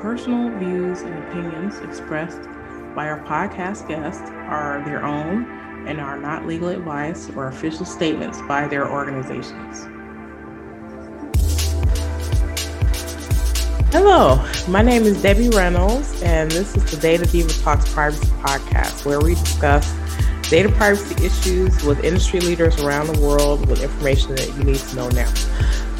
personal views and opinions expressed by our podcast guests are their own and are not legal advice or official statements by their organizations. Hello, my name is Debbie Reynolds, and this is the Data Diva Talks Privacy Podcast, where we discuss data privacy issues with industry leaders around the world with information that you need to know now.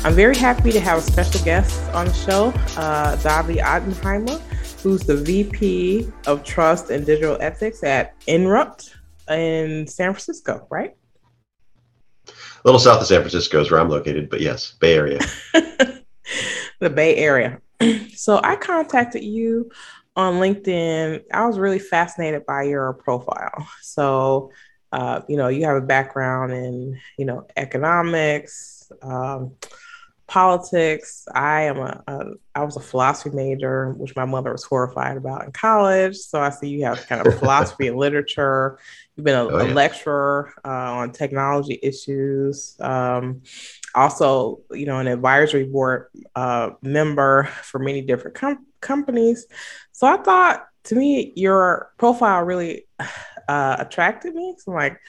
I'm very happy to have a special guest on the show, uh, Davi Ottenheimer, who's the VP of Trust and Digital Ethics at Inrupt in San Francisco, right? A little south of San Francisco is where I'm located, but yes, Bay Area. the Bay Area. so I contacted you on LinkedIn, I was really fascinated by your profile. So, uh, you know, you have a background in, you know, economics, um, politics. I am a, a, I was a philosophy major, which my mother was horrified about in college. So I see you have kind of philosophy and literature. You've been a, oh, yeah. a lecturer uh, on technology issues. Um, also, you know, an advisory board uh, member for many different com- companies. So I thought to me, your profile really uh, attracted me. So I'm like,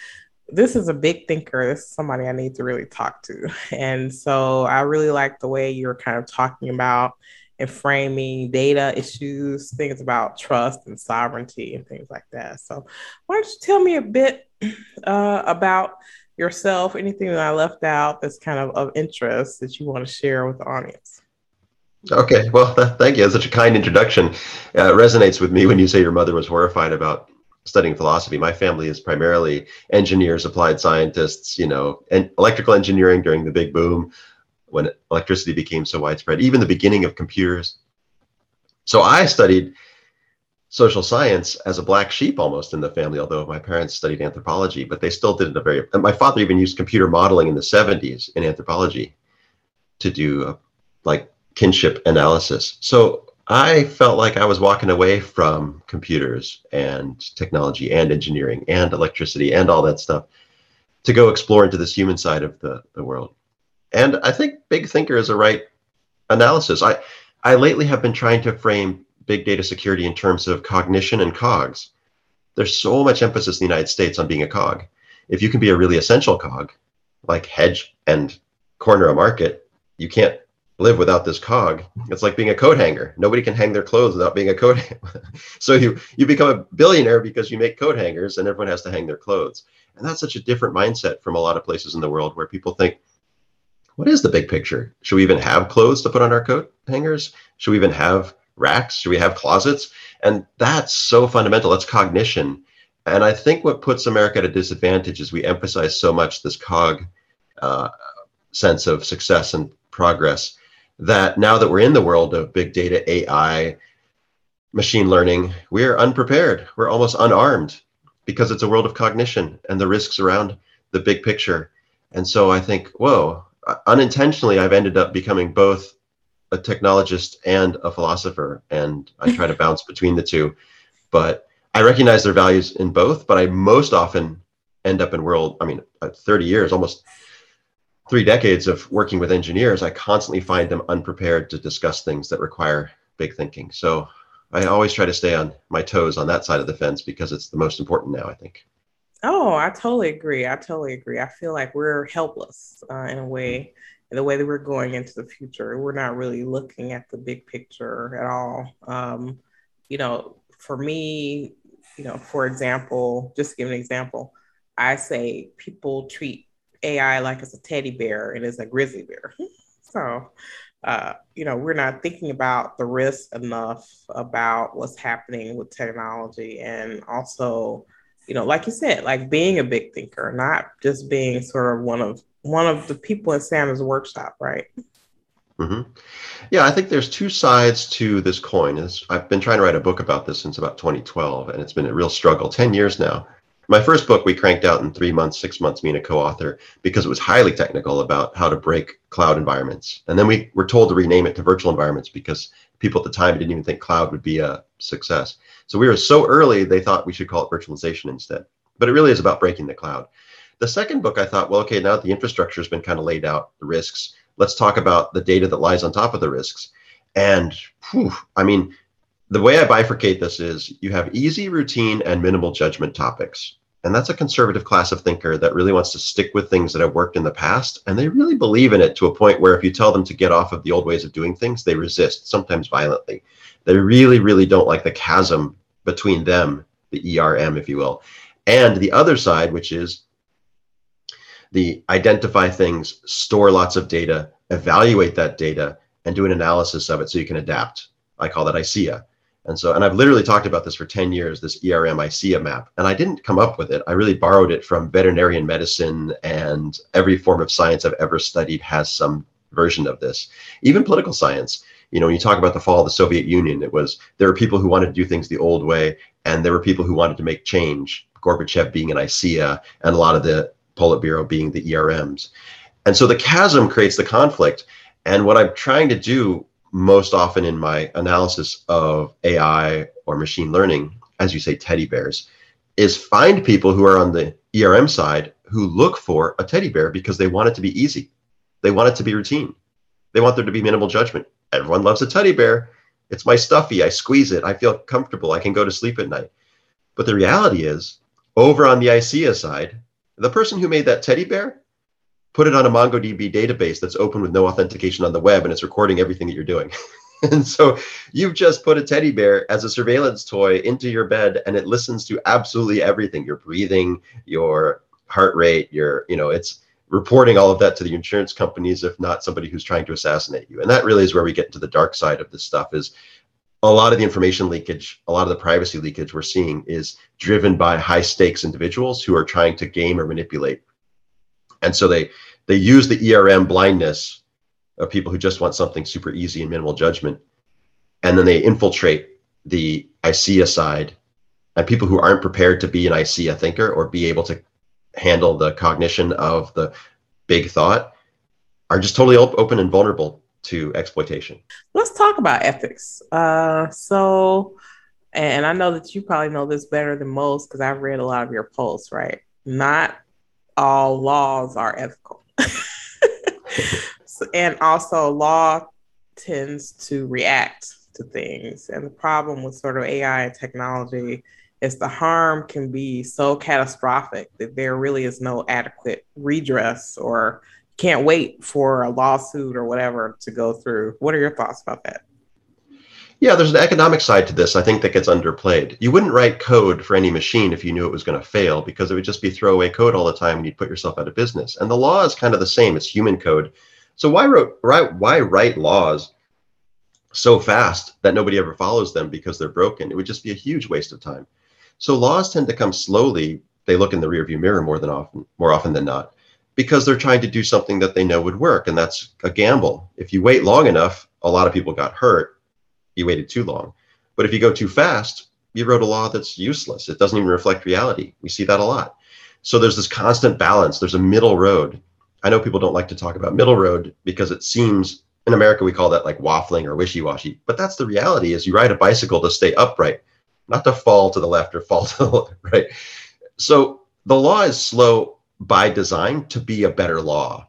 this is a big thinker. This is somebody I need to really talk to. And so I really like the way you're kind of talking about and framing data issues, things about trust and sovereignty and things like that. So why don't you tell me a bit uh, about yourself, anything that I left out that's kind of of interest that you want to share with the audience? Okay, well, thank you. That's such a kind introduction. Uh, resonates with me when you say your mother was horrified about studying philosophy. My family is primarily engineers, applied scientists, you know, and electrical engineering during the big boom when electricity became so widespread, even the beginning of computers. So I studied social science as a black sheep almost in the family, although my parents studied anthropology, but they still did it a very, my father even used computer modeling in the 70s in anthropology to do like kinship analysis. So I felt like I was walking away from computers and technology and engineering and electricity and all that stuff to go explore into this human side of the, the world. And I think big thinker is a right analysis. I, I lately have been trying to frame big data security in terms of cognition and cogs. There's so much emphasis in the United States on being a cog. If you can be a really essential cog, like hedge and corner a market, you can't live without this cog. It's like being a coat hanger. Nobody can hang their clothes without being a coat hanger. so you you become a billionaire because you make coat hangers and everyone has to hang their clothes. And that's such a different mindset from a lot of places in the world where people think, what is the big picture? Should we even have clothes to put on our coat hangers? Should we even have racks? Should we have closets? And that's so fundamental. That's cognition. And I think what puts America at a disadvantage is we emphasize so much this cog uh, sense of success and progress that now that we're in the world of big data, AI, machine learning, we're unprepared. We're almost unarmed because it's a world of cognition and the risks around the big picture. And so I think, whoa, uh, unintentionally, I've ended up becoming both a technologist and a philosopher, and I try to bounce between the two. But I recognize their values in both, but I most often end up in world. I mean, uh, 30 years, almost three decades of working with engineers, I constantly find them unprepared to discuss things that require big thinking. So I always try to stay on my toes on that side of the fence because it's the most important now, I think. Oh, I totally agree. I totally agree. I feel like we're helpless uh, in a way in the way that we're going into the future. We're not really looking at the big picture at all. Um, you know, for me, you know, for example, just to give an example, I say people treat AI like it's a teddy bear and it's a grizzly bear. so, uh, you know, we're not thinking about the risk enough about what's happening with technology and also, you know, like you said, like being a big thinker, not just being sort of one of one of the people in Santa's workshop, right? Mm-hmm. Yeah, I think there's two sides to this coin. It's, I've been trying to write a book about this since about 2012, and it's been a real struggle. 10 years now. My first book we cranked out in three months, six months, me and a co-author, because it was highly technical about how to break cloud environments. And then we were told to rename it to virtual environments because people at the time didn't even think cloud would be a success. So we were so early, they thought we should call it virtualization instead. But it really is about breaking the cloud. The second book, I thought, well, okay, now that the infrastructure has been kind of laid out, the risks, let's talk about the data that lies on top of the risks. And whew, I mean, the way I bifurcate this is you have easy, routine, and minimal judgment topics. And that's a conservative class of thinker that really wants to stick with things that have worked in the past. And they really believe in it to a point where if you tell them to get off of the old ways of doing things, they resist, sometimes violently. They really, really don't like the chasm between them, the ERM, if you will, and the other side, which is the identify things, store lots of data, evaluate that data, and do an analysis of it so you can adapt. I call that ICEA. And so, and I've literally talked about this for 10 years, this ERM map. And I didn't come up with it. I really borrowed it from veterinarian medicine and every form of science I've ever studied has some version of this. Even political science. You know, when you talk about the fall of the Soviet Union, it was there were people who wanted to do things the old way, and there were people who wanted to make change. Gorbachev being an ICEA, and a lot of the Politburo being the ERMs. And so the chasm creates the conflict. And what I'm trying to do most often in my analysis of AI or machine learning, as you say, teddy bears, is find people who are on the ERM side who look for a teddy bear because they want it to be easy. They want it to be routine. They want there to be minimal judgment. Everyone loves a teddy bear. It's my stuffy. I squeeze it. I feel comfortable. I can go to sleep at night. But the reality is, over on the ICEA side, the person who made that teddy bear put it on a MongoDB database that's open with no authentication on the web and it's recording everything that you're doing. and so you've just put a teddy bear as a surveillance toy into your bed and it listens to absolutely everything your breathing, your heart rate, your, you know, it's reporting all of that to the insurance companies, if not somebody who's trying to assassinate you. And that really is where we get into the dark side of this stuff is a lot of the information leakage, a lot of the privacy leakage we're seeing is driven by high stakes individuals who are trying to game or manipulate and so they they use the ERM blindness of people who just want something super easy and minimal judgment, and then they infiltrate the ICEA side and people who aren't prepared to be an ICEA thinker or be able to handle the cognition of the big thought are just totally open and vulnerable to exploitation. Let's talk about ethics. Uh, so, and I know that you probably know this better than most because I've read a lot of your posts, right? Not all laws are ethical. and also, law tends to react to things. And the problem with sort of AI and technology is the harm can be so catastrophic that there really is no adequate redress or can't wait for a lawsuit or whatever to go through. What are your thoughts about that? Yeah, there's an economic side to this, I think, that gets underplayed. You wouldn't write code for any machine if you knew it was going to fail because it would just be throwaway code all the time and you'd put yourself out of business. And the law is kind of the same, it's human code. So why wrote write why write laws so fast that nobody ever follows them because they're broken? It would just be a huge waste of time. So laws tend to come slowly. They look in the rearview mirror more than often, more often than not, because they're trying to do something that they know would work, and that's a gamble. If you wait long enough, a lot of people got hurt you waited too long. But if you go too fast, you wrote a law that's useless. It doesn't even reflect reality. We see that a lot. So there's this constant balance. There's a middle road. I know people don't like to talk about middle road because it seems in America we call that like waffling or wishy-washy. But that's the reality is you ride a bicycle to stay upright, not to fall to the left or fall to the right. So the law is slow by design to be a better law.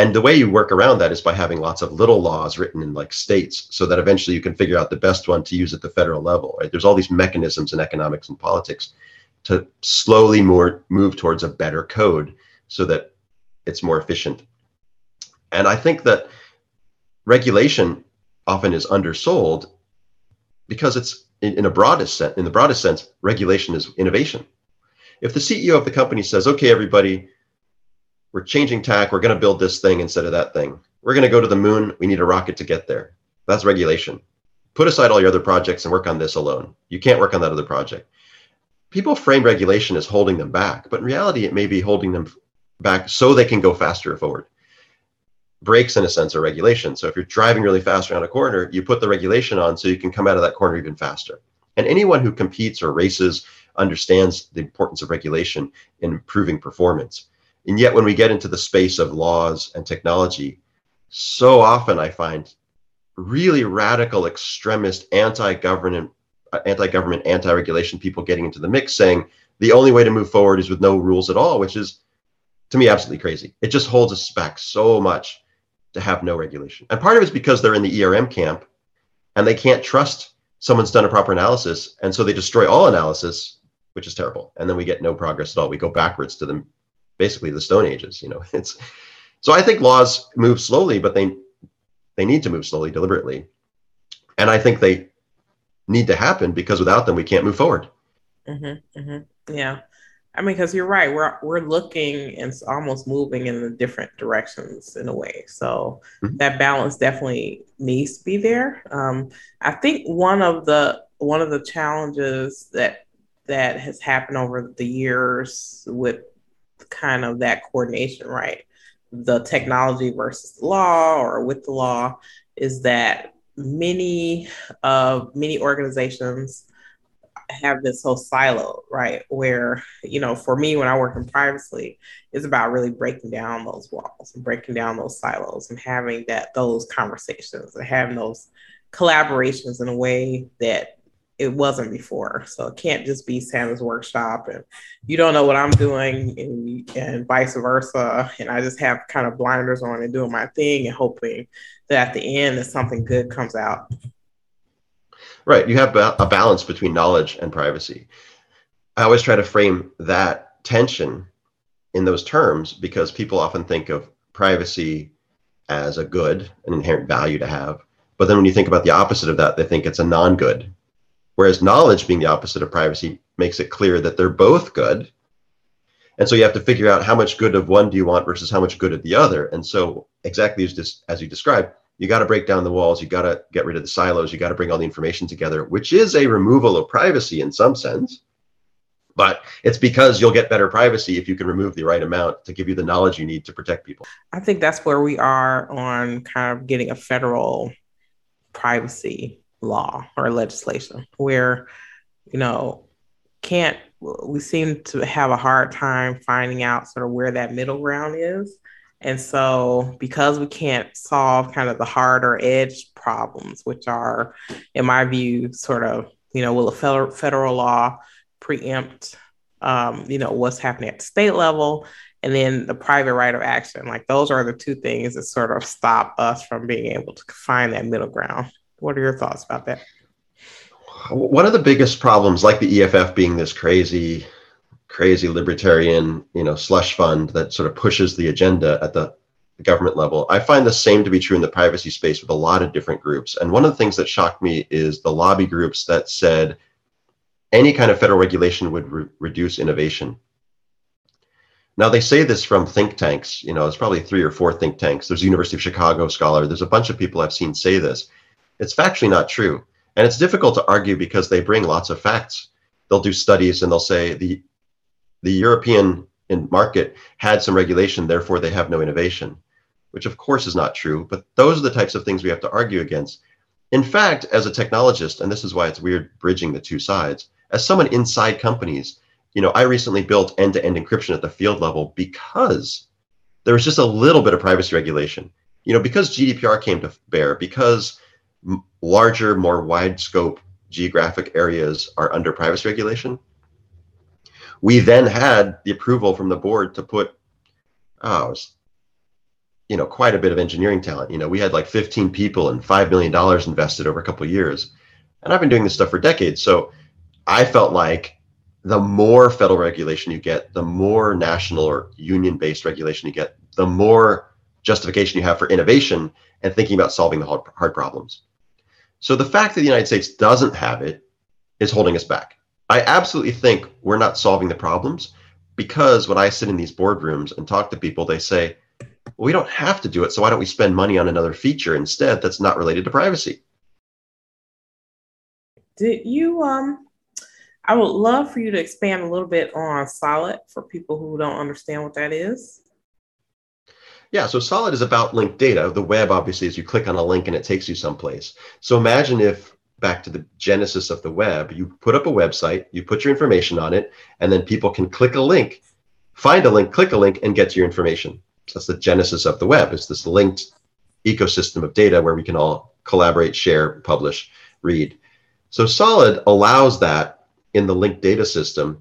And the way you work around that is by having lots of little laws written in like states so that eventually you can figure out the best one to use at the federal level, right? There's all these mechanisms in economics and politics to slowly more move towards a better code so that it's more efficient. And I think that regulation often is undersold because it's in, in a broadest sense, in the broadest sense, regulation is innovation. If the CEO of the company says, okay, everybody, we're changing tack. We're going to build this thing instead of that thing. We're going to go to the moon. We need a rocket to get there. That's regulation. Put aside all your other projects and work on this alone. You can't work on that other project. People frame regulation as holding them back, but in reality, it may be holding them back so they can go faster forward. Brakes, in a sense, are regulation. So if you're driving really fast around a corner, you put the regulation on so you can come out of that corner even faster. And anyone who competes or races understands the importance of regulation in improving performance. And yet, when we get into the space of laws and technology, so often I find really radical, extremist, anti-government, anti-government, anti-regulation people getting into the mix, saying the only way to move forward is with no rules at all, which is to me absolutely crazy. It just holds us back so much to have no regulation. And part of it's because they're in the ERM camp and they can't trust someone's done a proper analysis. And so they destroy all analysis, which is terrible. And then we get no progress at all. We go backwards to the basically the Stone Ages. You know, it's so I think laws move slowly, but they they need to move slowly, deliberately. And I think they need to happen because without them we can't move forward. Mm-hmm, mm-hmm. Yeah. I mean, because you're right, we're we're looking and almost moving in the different directions in a way. So mm-hmm. that balance definitely needs to be there. Um, I think one of the one of the challenges that that has happened over the years with kind of that coordination, right? The technology versus law, or with the law, is that many of many organizations have this whole silo, right? Where, you know, for me, when I work in privacy, it's about really breaking down those walls and breaking down those silos and having that those conversations and having those collaborations in a way that it wasn't before. So it can't just be Santa's workshop and you don't know what I'm doing and, and vice versa. And I just have kind of blinders on and doing my thing and hoping that at the end that something good comes out. Right. You have a balance between knowledge and privacy. I always try to frame that tension in those terms because people often think of privacy as a good, an inherent value to have. But then when you think about the opposite of that, they think it's a non good. Whereas knowledge being the opposite of privacy makes it clear that they're both good. And so you have to figure out how much good of one do you want versus how much good of the other. And so, exactly as, as you described, you got to break down the walls you got to get rid of the silos you got to bring all the information together which is a removal of privacy in some sense but it's because you'll get better privacy if you can remove the right amount to give you the knowledge you need to protect people i think that's where we are on kind of getting a federal privacy law or legislation where you know can't we seem to have a hard time finding out sort of where that middle ground is and so, because we can't solve kind of the harder edge problems, which are, in my view, sort of, you know, will a federal, federal law preempt, um, you know, what's happening at the state level? And then the private right of action. Like, those are the two things that sort of stop us from being able to find that middle ground. What are your thoughts about that? One of the biggest problems, like the EFF being this crazy crazy libertarian, you know, slush fund that sort of pushes the agenda at the government level. I find the same to be true in the privacy space with a lot of different groups. And one of the things that shocked me is the lobby groups that said any kind of federal regulation would re- reduce innovation. Now they say this from think tanks. You know, it's probably three or four think tanks. There's a University of Chicago scholar. There's a bunch of people I've seen say this. It's factually not true, and it's difficult to argue because they bring lots of facts. They'll do studies and they'll say the the European market had some regulation, therefore they have no innovation, which of course is not true. But those are the types of things we have to argue against. In fact, as a technologist, and this is why it's weird bridging the two sides, as someone inside companies, you know, I recently built end-to-end encryption at the field level because there was just a little bit of privacy regulation. You know, because GDPR came to bear, because larger, more wide scope geographic areas are under privacy regulation, we then had the approval from the board to put, oh, was, you know, quite a bit of engineering talent. You know, we had like 15 people and $5 million invested over a couple of years. And I've been doing this stuff for decades. So I felt like the more federal regulation you get, the more national or union based regulation you get, the more justification you have for innovation and thinking about solving the hard, hard problems. So the fact that the United States doesn't have it is holding us back. I absolutely think we're not solving the problems because when I sit in these boardrooms and talk to people, they say, well, we don't have to do it. So why don't we spend money on another feature instead that's not related to privacy? Did you, um, I would love for you to expand a little bit on Solid for people who don't understand what that is. Yeah, so Solid is about linked data. The web, obviously, is you click on a link and it takes you someplace. So imagine if back to the genesis of the web. You put up a website, you put your information on it, and then people can click a link, find a link, click a link, and get to your information. So that's the genesis of the web. It's this linked ecosystem of data where we can all collaborate, share, publish, read. So Solid allows that in the linked data system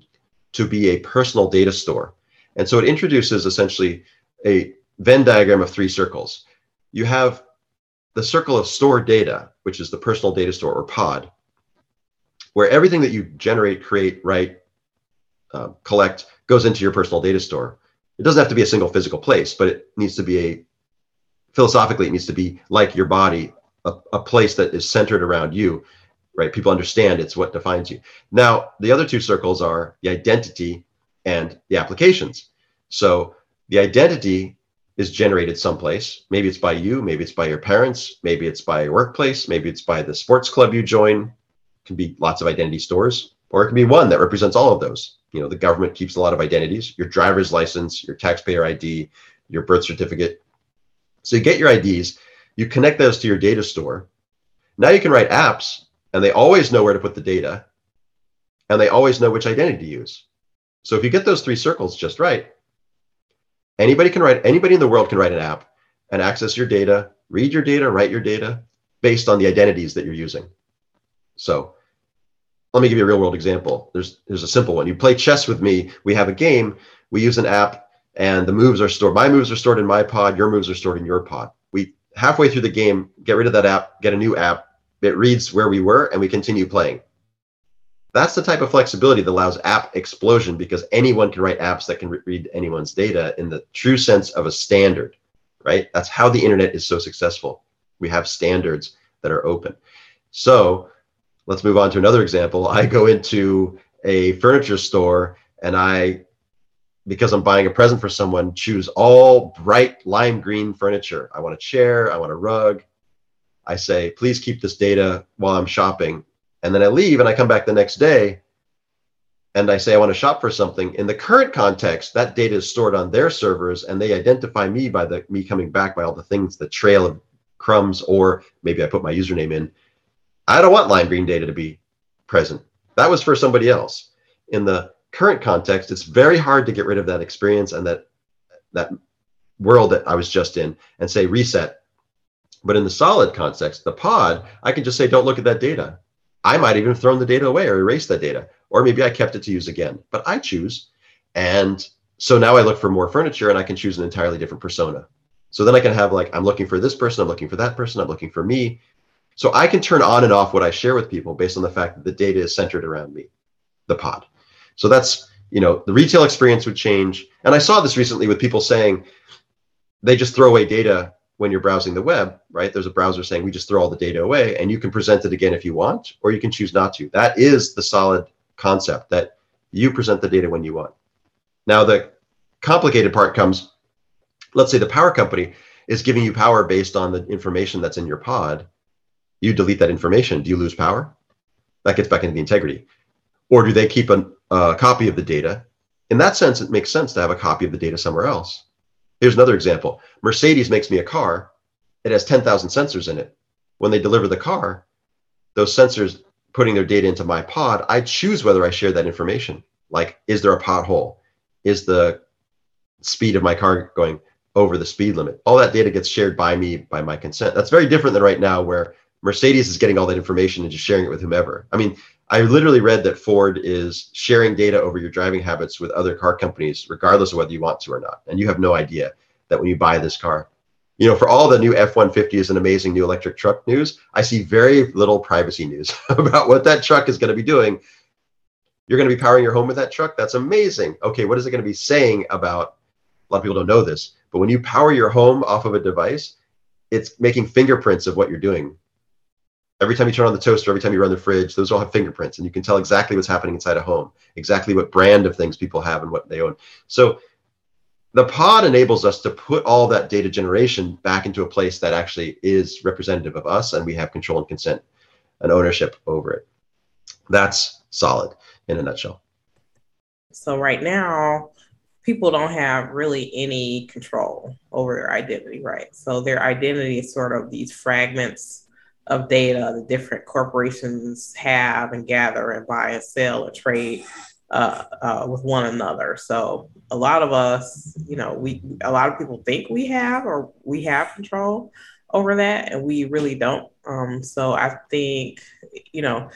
to be a personal data store. And so it introduces essentially a Venn diagram of three circles. You have the circle of stored data, which is the personal data store or pod, where everything that you generate, create, write, uh, collect goes into your personal data store. It doesn't have to be a single physical place, but it needs to be a philosophically, it needs to be like your body, a, a place that is centered around you, right? People understand it's what defines you. Now, the other two circles are the identity and the applications. So the identity is generated someplace. Maybe it's by you, maybe it's by your parents, maybe it's by your workplace, maybe it's by the sports club you join. It can be lots of identity stores, or it can be one that represents all of those. You know, the government keeps a lot of identities, your driver's license, your taxpayer ID, your birth certificate. So you get your IDs, you connect those to your data store. Now you can write apps and they always know where to put the data and they always know which identity to use. So if you get those three circles just right, anybody can write, anybody in the world can write an app and access your data, read your data, write your data based on the identities that you're using. So let me give you a real world example. There's there's a simple one. You play chess with me. We have a game. We use an app, and the moves are stored. My moves are stored in my pod. Your moves are stored in your pod. We halfway through the game get rid of that app, get a new app. It reads where we were, and we continue playing. That's the type of flexibility that allows app explosion because anyone can write apps that can re- read anyone's data in the true sense of a standard, right? That's how the internet is so successful. We have standards that are open. So let's move on to another example. I go into a furniture store and I, because I'm buying a present for someone, choose all bright lime green furniture. I want a chair, I want a rug. I say, please keep this data while I'm shopping and then I leave and I come back the next day and I say I want to shop for something. In the current context, that data is stored on their servers and they identify me by the me coming back by all the things, the trail of crumbs, or maybe I put my username in. I don't want lime green data to be present. That was for somebody else. In the current context, it's very hard to get rid of that experience and that that world that I was just in and say reset. But in the solid context, the pod, I can just say, don't look at that data. I might even have thrown the data away or erased that data, or maybe I kept it to use again, but I choose. And so now I look for more furniture and I can choose an entirely different persona. So then I can have like, I'm looking for this person, I'm looking for that person, I'm looking for me. So I can turn on and off what I share with people based on the fact that the data is centered around me, the pod. So that's, you know, the retail experience would change. And I saw this recently with people saying they just throw away data when you're browsing the web, right? There's a browser saying we just throw all the data away and you can present it again if you want, or you can choose not to. That is the solid concept that you present the data when you want. Now, the complicated part comes let's say the power company is giving you power based on the information that's in your pod. You delete that information. Do you lose power? That gets back into the integrity. Or do they keep a, copy of the data? In that sense, it makes sense to have a copy of the data somewhere else Here's another example. Mercedes makes me a car. It has 10,000 sensors in it. When they deliver the car, those sensors putting their data into my pod, I choose whether I share that information. Like, is there a pothole? Is the speed of my car going over the speed limit? All that data gets shared by me by my consent. That's very different than right now where Mercedes is getting all that information and just sharing it with whomever. I mean, I literally read that Ford is sharing data over your driving habits with other car companies, regardless of whether you want to or not. And you have no idea that when you buy this car, you know, for all the new F 150 is an amazing new electric truck news, I see very little privacy news about what that truck is going to be doing. You're going to be powering your home with that truck? That's amazing. Okay, what is it going to be saying about? A lot of people don't know this, but when you power your home off of a device, it's making fingerprints of what you're doing Every time you turn on the toaster, every time you run the fridge, those all have fingerprints, and you can tell exactly what's happening inside a home, exactly what brand of things people have and what they own. So the pod enables us to put all that data generation back into a place that actually is representative of us, and we have control and consent and ownership over it. That's solid in a nutshell. So right now, people don't have really any control over their identity, right? So their identity is sort of these fragments of data the different corporations have and gather and buy and sell or trade uh, uh, with one another. So a lot of us, you know, we a lot of people think we have or we have control over that, and we really don't. Um, so I think, you know,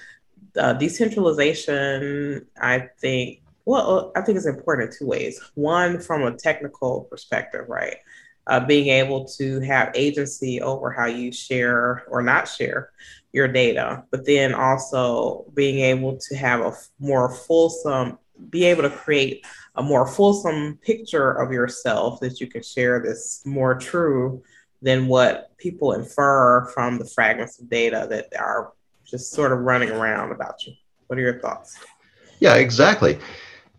uh, decentralization. I think well, I think it's important in two ways. One, from a technical perspective, right? Uh, being able to have agency over how you share or not share your data, but then also being able to have a more fulsome, be able to create a more fulsome picture of yourself that you can share this more true than what people infer from the fragments of data that are just sort of running around about you. What are your thoughts? Yeah, exactly.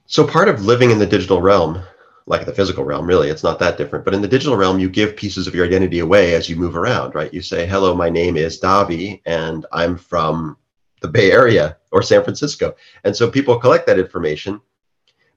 So part of living in the digital realm like the physical realm, really, it's not that different. But in the digital realm, you give pieces of your identity away as you move around, right? You say, hello, my name is Davi, and I'm from the Bay Area or San Francisco. And so people collect that information.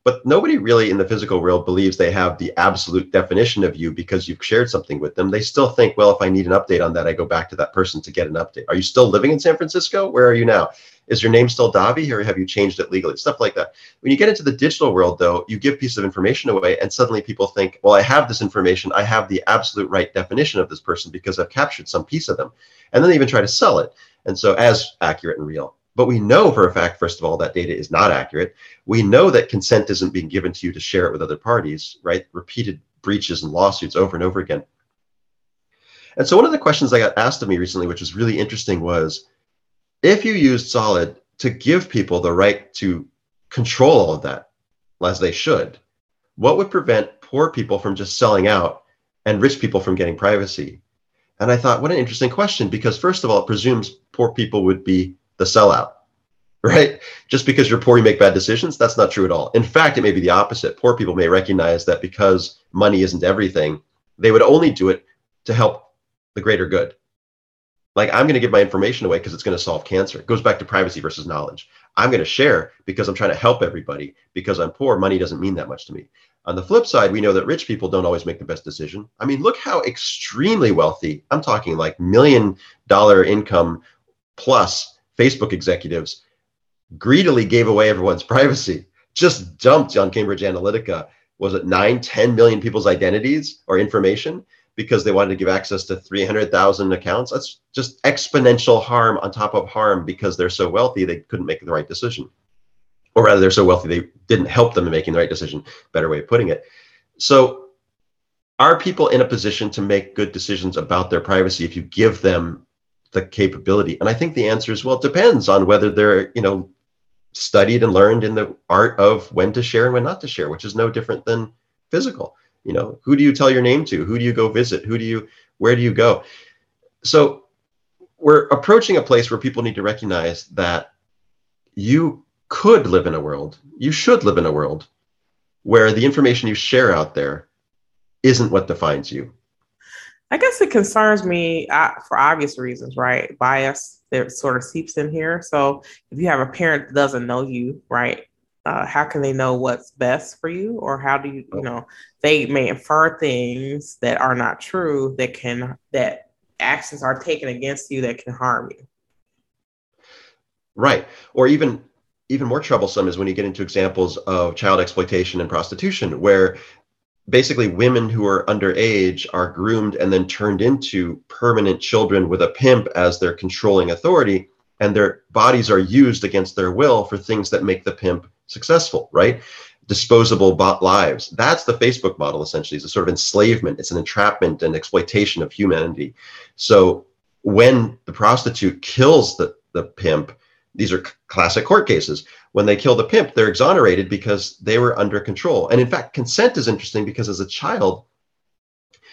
But nobody really in the physical world believes they have the absolute definition of you because you've shared something with them. They still think, well, if I need an update on that, I go back to that person to get an update. Are you still living in San Francisco? Where are you now? Is your name still Davi or have you changed it legally? Stuff like that. When you get into the digital world, though, you give pieces of information away, and suddenly people think, well, I have this information. I have the absolute right definition of this person because I've captured some piece of them. And then they even try to sell it. And so, as accurate and real. But we know for a fact, first of all, that data is not accurate. We know that consent isn't being given to you to share it with other parties, right? Repeated breaches and lawsuits over and over again. And so, one of the questions I got asked of me recently, which was really interesting, was if you use solid to give people the right to control all of that as they should what would prevent poor people from just selling out and rich people from getting privacy? And i thought what an interesting question because first of all it presumes poor people would be the sellout right? Just because you're poor you make bad decisions? That's not true at all. In fact it may be the opposite. Poor people may recognize that because money isn't everything they would only do it to help the greater good like i'm going to give my information away because it's going to solve cancer. It goes back to privacy versus knowledge. I'm going to share because i'm trying to help everybody. Because i'm poor money doesn't mean that much to me. On the flip side we know that rich people don't always make the best decision. I mean look how extremely wealthy i'm talking like million dollar income plus facebook executives greedily gave away everyone's privacy. Just dumped on cambridge analytica was it 9 10 million people's identities or information because they wanted to give access to 300,000 accounts. That's just exponential harm on top of harm because they're so wealthy they couldn't make the right decision. Or rather, they're so wealthy they didn't help them in making the right decision. Better way of putting it. So, are people in a position to make good decisions about their privacy if you give them the capability? And I think the answer is well, it depends on whether they're, you know, studied and learned in the art of when to share and when not to share, which is no different than physical you know who do you tell your name to? Who do you go visit? Who do you where do you go? So we're approaching a place where people need to recognize that you could live in a world you should live in a world where the information you share out there isn't what defines you. I guess it concerns me uh, for obvious reasons right? Bias that sort of seeps in here. So if you have a parent that doesn't know you right uh, how can they know what's best for you? Or how do you you know they may infer things that are not true that can that actions are taken against you that can harm you? Right. Or even even more troublesome is when you get into examples of child exploitation and prostitution where basically women who are underage are groomed and then turned into permanent children with a pimp as their controlling authority and their bodies are used against their will for things that make the pimp successful, right? Disposable bot lives. That's the Facebook model essentially. It's a sort of enslavement. It's an entrapment and exploitation of humanity. So when the prostitute kills the, the pimp, these are classic court cases. When they kill the pimp, they're exonerated because they were under control. And in fact, consent is interesting because as a child,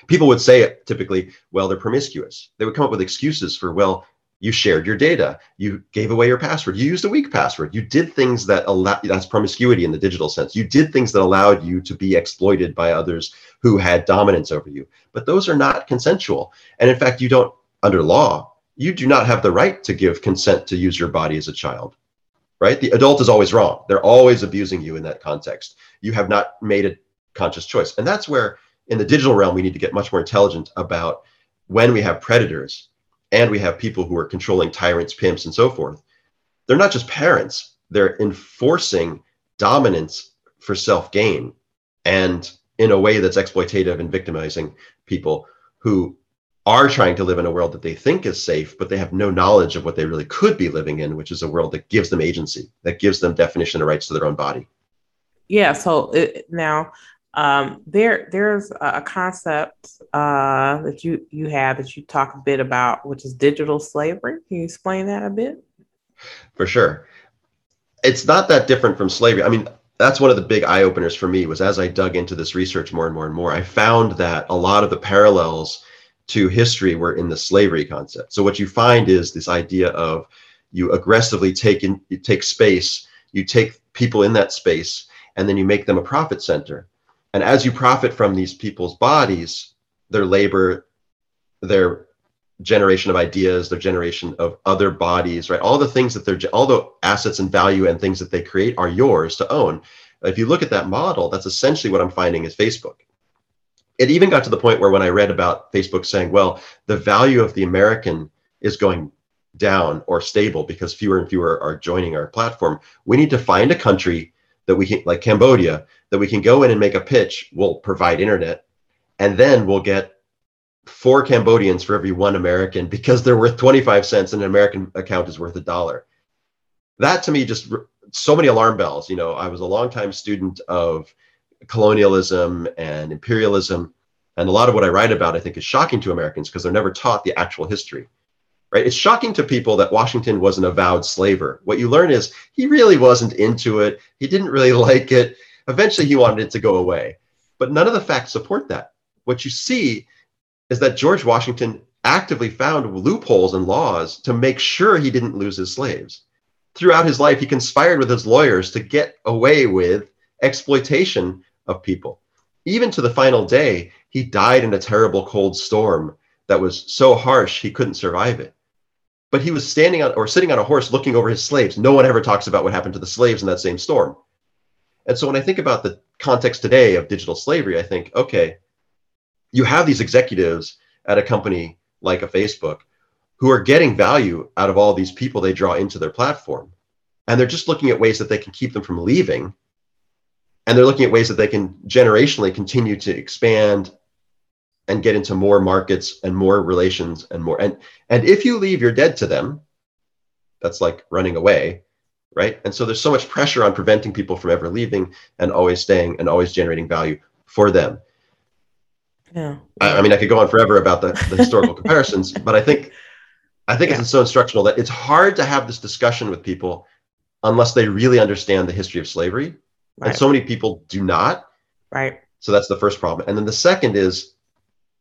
people would say it typically, well, they're promiscuous. They would come up with excuses for, well, you shared your data. You gave away your password. You used a weak password. You did things that allow that's promiscuity in the digital sense. You did things that allowed you to be exploited by others who had dominance over you. But those are not consensual. And in fact you don't under law you do not have the right to give consent to use your body as a child right? The adult is always wrong. They're always abusing you in that context. You have not made a conscious choice. And that's where in the digital realm we need to get much more intelligent about when we have predators and we have people who are controlling tyrants, pimps, and so forth. They're not just parents, they're enforcing dominance for self gain and in a way that's exploitative and victimizing people who are trying to live in a world that they think is safe, but they have no knowledge of what they really could be living in, which is a world that gives them agency, that gives them definition of rights to their own body. Yeah. So it, now Um, there, there's a concept uh, that you you have that you talk a bit about, which is digital slavery. Can you explain that a bit? For sure, it's not that different from slavery. I mean, that's one of the big eye openers for me was as I dug into this research more and more and more, I found that a lot of the parallels to history were in the slavery concept. So what you find is this idea of you aggressively take in, you take space, you take people in that space, and then you make them a profit center and as you profit from these people's bodies, their labor, their generation of ideas, their generation of other bodies, right? All the things that they're, all the assets and value and things that they create are yours to own. If you look at that model, that's essentially what I'm finding is Facebook. It even got to the point where when I read about Facebook saying, well, the value of the American is going down or stable because fewer and fewer are joining our platform, we need to find a country that we can, like Cambodia, that we can go in and make a pitch. We'll provide internet, and then we'll get four Cambodians for every one American because they're worth 25 cents and an American account is worth a dollar. That to me just so many alarm bells. You know, I was a longtime student of colonialism and imperialism. And a lot of what I write about, I think, is shocking to Americans because they're never taught the actual history right? It's shocking to people that Washington was an avowed slaver. What you learn is he really wasn't into it. He didn't really like it. Eventually, he wanted it to go away. But none of the facts support that. What you see is that George Washington actively found loopholes in laws to make sure he didn't lose his slaves. Throughout his life, he conspired with his lawyers to get away with exploitation of people. Even to the final day, he died in a terrible cold storm that was so harsh he couldn't survive it but he was standing on or sitting on a horse looking over his slaves. No one ever talks about what happened to the slaves in that same storm. And so when I think about the context today of digital slavery, I think, okay, you have these executives at a company like a Facebook who are getting value out of all these people they draw into their platform. And they're just looking at ways that they can keep them from leaving. And they're looking at ways that they can generationally continue to expand and get into more markets and more relations and more and and if you leave you're dead to them. That's like running away right? And so there's so much pressure on preventing people from ever leaving and always staying and always generating value for them. Yeah. I, I mean i could go on forever about the, the historical comparisons but i think i think yeah. it's so instructional that it's hard to have this discussion with people unless they really understand the history of slavery. Right. and so many people do not. Right. So that's the first problem. And then the second is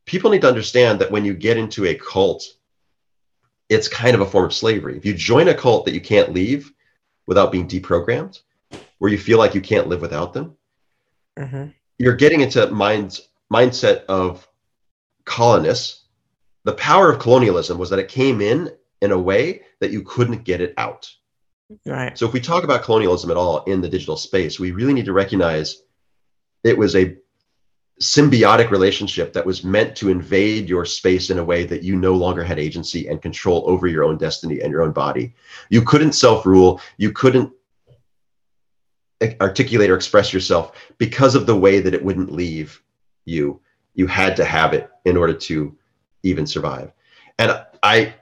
people need to understand that when you get into a cult, it's kind of a form of slavery. If you join a cult that you can't leave without being deprogrammed, where you feel like you can't live without them, mm-hmm. you're getting into minds mindset of colonists. The power of colonialism was that it came in in a way that you couldn't get it out. Right. So if we talk about colonialism at all in the digital space, we really need to recognize it was a symbiotic relationship that was meant to invade your space in a way that you no longer had agency and control over your own destiny and your own body. You couldn't self rule, you couldn't articulate or express yourself because of the way that it wouldn't leave you. You had to have it in order to even survive. And I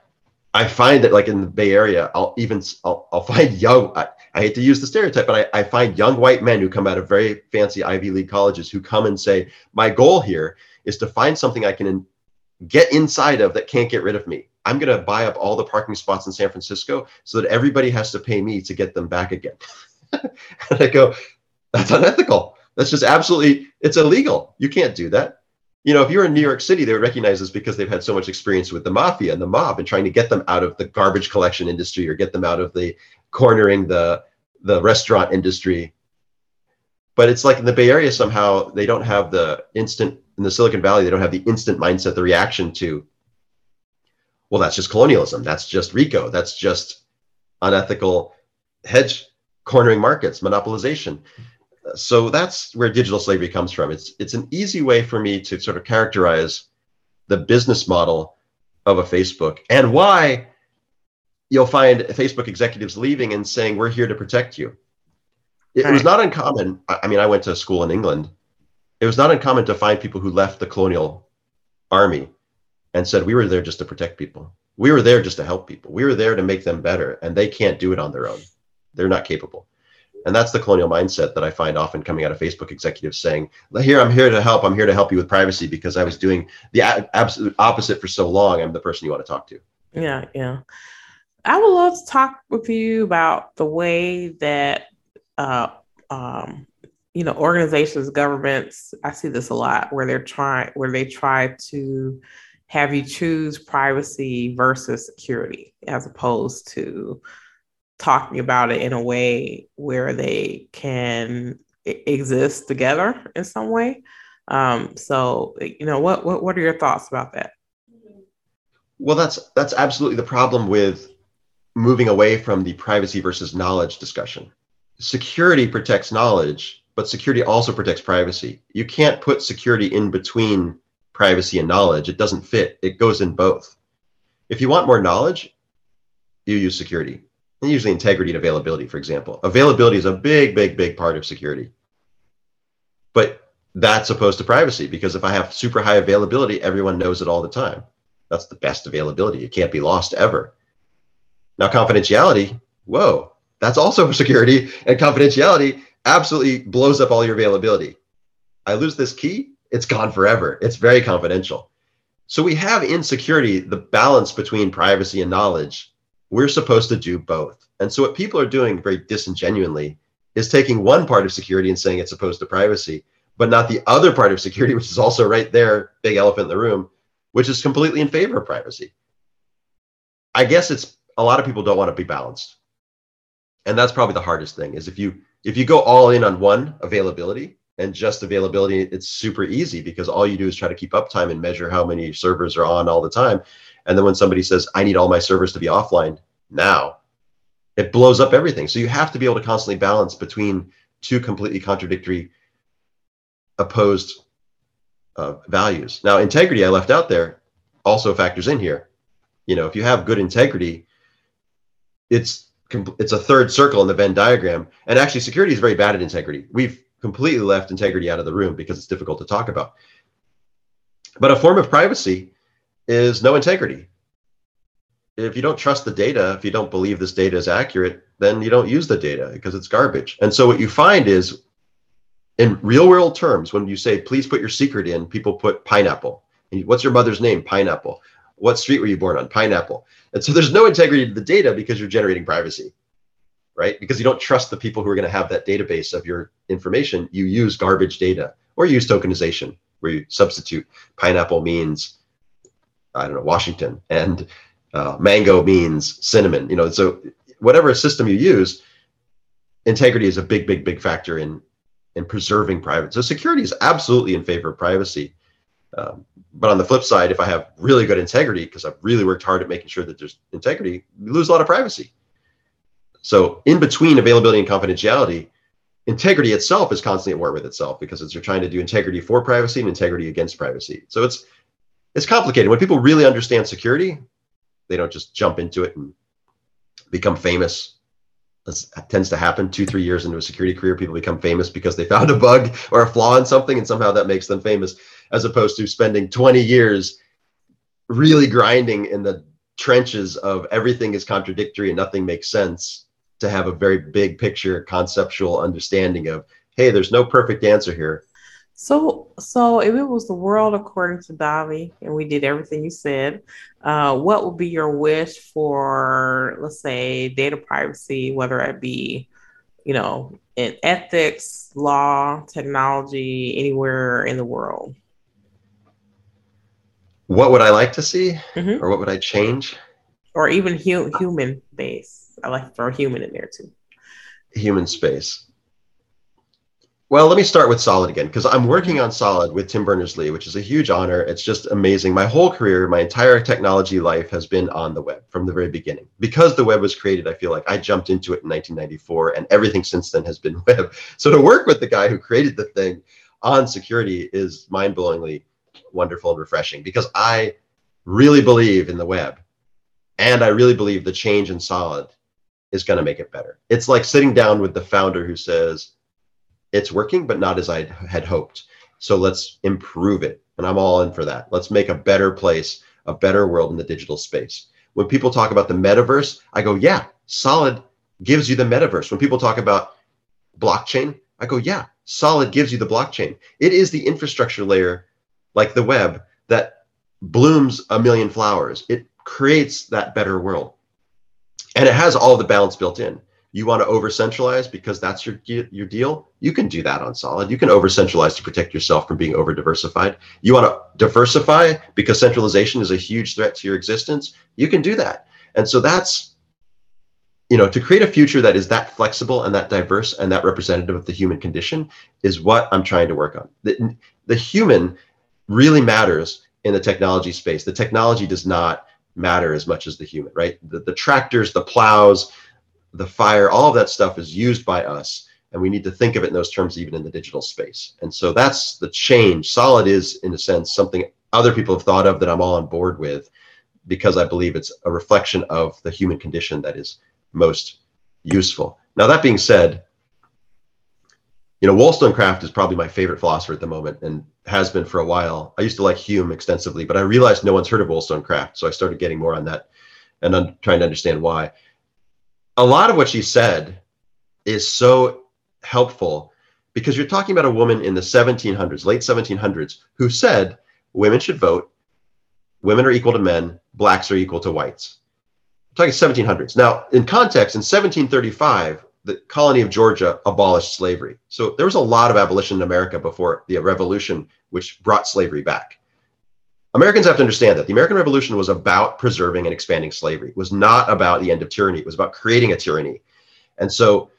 I find that like in the Bay Area, I'll even I'll, I'll find young. I, I, hate to use the stereotype, but I, I find young white men who come out of very fancy Ivy League colleges who come and say, "My goal here is to find something I can in, get inside of that can't get rid of me. I'm going to buy up all the parking spots in San Francisco so that everybody has to pay me to get them back again." and I go, "That's unethical. That's just absolutely it's illegal. You can't do that." you know, if you're in New York City, they would recognize this because they've had so much experience with the mafia and the mob and trying to get them out of the garbage collection industry or get them out of the cornering the the restaurant industry. But it's like in the Bay Area somehow they don't have the instant in the Silicon Valley, they don't have the instant mindset, the reaction to, well, that's just colonialism. That's just RICO. That's just unethical hedge cornering markets, monopolization so that's where digital slavery comes from. It's it's an easy way for me to sort of characterize the business model of a Facebook and why you'll find Facebook executives leaving and saying, "We're here to protect you." It right. was not uncommon. I mean, I went to school in England. It was not uncommon to find people who left the colonial army and said, "We were there just to protect people. We were there just to help people. We were there to make them better, and they can't do it on their own. They're not capable." And that's the colonial mindset that I find often coming out of Facebook executives saying, "Here, I'm here to help. I'm here to help you with privacy because I was doing the absolute opposite for so long. I'm the person you want to talk to." Yeah, yeah. I would love to talk with you about the way that, uh, um, you know, organizations, governments. I see this a lot where they're trying, where they try to have you choose privacy versus security, as opposed to talking about it in a way where they can exist together in some way. Um, so, you know, what, what what are your thoughts about that? Well, that's that's absolutely the problem with moving away from the privacy versus knowledge discussion. Security protects knowledge, but security also protects privacy. You can't put security in between privacy and knowledge. It doesn't fit. It goes in both. If you want more knowledge, you use security and usually integrity and availability, for example. Availability is a big, big, big part of security. But that's opposed to privacy because if I have super high availability, everyone knows it all the time. That's the best availability. It can't be lost ever. Now, confidentiality, whoa, that's also security. And confidentiality absolutely blows up all your availability. I lose this key, it's gone forever. It's very confidential. So we have in security the balance between privacy and knowledge we're supposed to do both. And so what people are doing very disingenuously is taking one part of security and saying it's opposed to privacy, but not the other part of security, which is also right there, big elephant in the room, which is completely in favor of privacy. I guess it's a lot of people don't want to be balanced. And that's probably the hardest thing is if you if you go all in on one availability and just availability, it's super easy because all you do is try to keep uptime and measure how many servers are on all the time. And then when somebody says, I need all my servers to be offline now, it blows up everything. So you have to be able to constantly balance between two completely contradictory, opposed uh, values. Now, integrity I left out there also factors in here. You know, if you have good integrity, it's it's a third circle in the Venn diagram. And actually, security is very bad at integrity. We've completely left integrity out of the room because it's difficult to talk about. But a form of privacy is no integrity. If you don't trust the data, if you don't believe this data is accurate, then you don't use the data because it's garbage. And so what you find is in real world terms, when you say, please put your secret in, people put pineapple. And what's your mother's name? Pineapple. What street were you born on? Pineapple. And so there's no integrity to the data because you're generating privacy, right? Because you don't trust the people who are going to have that database of your information. You use garbage data or you use tokenization where you substitute pineapple means I don't know, Washington, and uh, mango means cinnamon. You know, so whatever system you use, integrity is a big, big, big factor in in preserving private. So security is absolutely in favor of privacy. Um, but on the flip side, if I have really good integrity, because I've really worked hard at making sure that there's integrity, you lose a lot of privacy. So in between availability and confidentiality, integrity itself is constantly at war with itself because it's you're trying to do integrity for privacy and integrity against privacy. So it's it's complicated. When people really understand security, they don't just jump into it and become famous. Tends to happen two, three years into a security career. People become famous because they found a bug or a flaw in something, and somehow that makes them famous, as opposed to spending 20 years really grinding in the trenches of everything is contradictory and nothing makes sense to have a very big picture conceptual understanding of hey there's no perfect answer here so, so if it was the world according to Davi, and we did everything you said, uh, what would be your wish for, let's say, data privacy, whether it be, you know, in ethics, law, technology, anywhere in the world? What would I like to see, mm-hmm. or what would I change? Or even hu- human base. I like to throw human in there too. Human space. Well, let me start with Solid again because I'm working on Solid with Tim Berners Lee, which is a huge honor. It's just amazing. My whole career, my entire technology life has been on the web from the very beginning. Because the web was created, I feel like I jumped into it in 1994 and everything since then has been web. So to work with the guy who created the thing on security is mind blowingly wonderful and refreshing because I really believe in the web and I really believe the change in Solid is going to make it better. It's like sitting down with the founder who says, it's working, but not as I had hoped. So let's improve it. And I'm all in for that. Let's make a better place, a better world in the digital space. When people talk about the metaverse, I go, yeah, solid gives you the metaverse. When people talk about blockchain? I go, yeah, solid gives you the blockchain. It is the infrastructure layer, like the web, that blooms a million flowers. It creates that better world. And it has all the balance built in. You want to over centralize because that's your your deal. You can do that on Solid. You can over centralize to protect yourself from being over diversified. You want to diversify because centralization is a huge threat to your existence. You can do that. And so that's you know to create a future that is that flexible and that diverse and that representative of the human condition is what i'm trying to work on the, the human really matters in the technology space. The technology does not matter as much as the human right? The, the tractors the plows the fire all of that stuff is used by us and we need to think of it in those terms even in the digital space. And so that's the change. Solid is in a sense something other people have thought of that i'm all on board with because i believe it's a reflection of the human condition that is most useful. Now, that being said, you know, Wollstonecraft is probably my favorite philosopher at the moment and has been for a while. I used to like Hume extensively, but I realized no one's heard of Wollstonecraft. So I started getting more on that and un- trying to understand why. A lot of what she said is so helpful because you're talking about a woman in the 1700s, late 1700s, who said women should vote, women are equal to men, blacks are equal to whites I'm talking 1700s. Now, in context, in 1735, the colony of Georgia abolished slavery. So there was a lot of abolition in America before the revolution, which brought slavery back. Americans have to understand that the American Revolution was about preserving and expanding slavery. It was not about the end of tyranny. It was about creating a tyranny. And so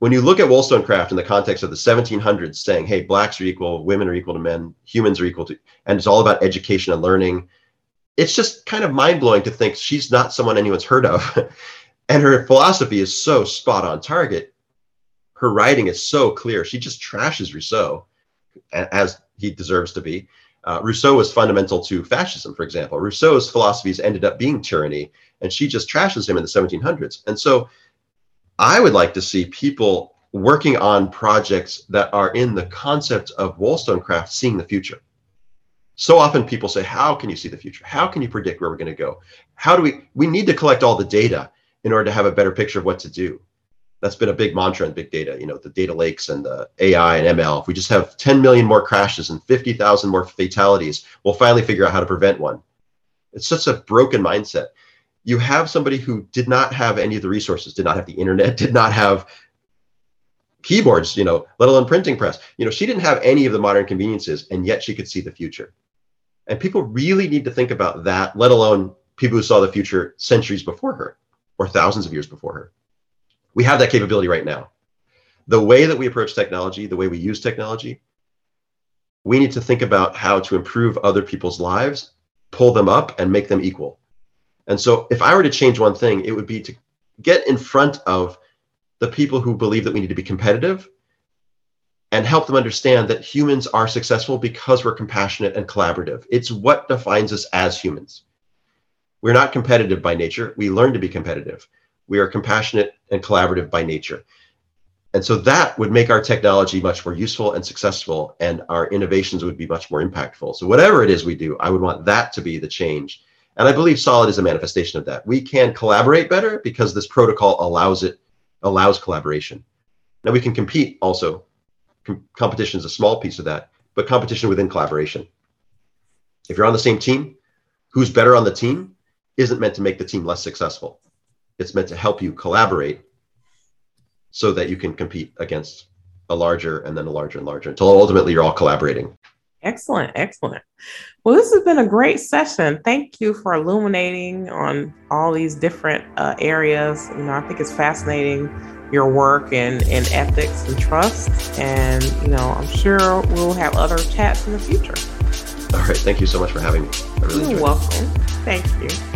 when you look at Wollstonecraft in the context of the 1700s saying, hey, blacks are equal, women are equal to men, humans are equal to, and it's all about education and learning, it's just kind of mind blowing to think she's not someone anyone's heard of. and her philosophy is so spot on target. Her writing is so clear. She just trashes Rousseau as he deserves to be. Uh, Rousseau was fundamental to fascism, for example. Rousseau's philosophies ended up being tyranny, and she just trashes him in the 1700s. And so I would like to see people working on projects that are in the concept of Wollstonecraft seeing the future so often people say how can you see the future how can you predict where we're going to go how do we we need to collect all the data in order to have a better picture of what to do. That's been a big mantra in big data you know the data lakes and the ai and ml if we just have 10 million more crashes and 50000 more fatalities we'll finally figure out how to prevent one. It's such a broken mindset. You have somebody who did not have any of the resources did not have the internet did not have keyboards you know let alone printing press. You know she didn't have any of the modern conveniences and yet she could see the future. And people really need to think about that, let alone people who saw the future centuries before her or thousands of years before her. We have that capability right now. The way that we approach technology, the way we use technology, we need to think about how to improve other people's lives, pull them up, and make them equal. And so, if I were to change one thing, it would be to get in front of the people who believe that we need to be competitive and help them understand that humans are successful because we're compassionate and collaborative. It's what defines us as humans. We're not competitive by nature. We learn to be competitive. We are compassionate and collaborative by nature. And so that would make our technology much more useful and successful, and our innovations would be much more impactful. So, whatever it is we do, I would want that to be the change. And I believe Solid is a manifestation of that. We can collaborate better because this protocol allows it, allows collaboration. Now we can compete also com- competition is a small piece of that, but competition within collaboration. If you're on the same team, who's better on the team isn't meant to make the team less successful. It's meant to help you collaborate so that you can compete against a larger and then a larger and larger until ultimately you're all collaborating. Excellent, excellent. Well, this has been a great session. Thank you for illuminating on all these different uh, areas. You know, I think it's fascinating your work and, and ethics and trust. And, you know, I'm sure we'll have other chats in the future. All right. Thank you so much for having me. I really You're welcome. It. Thank you.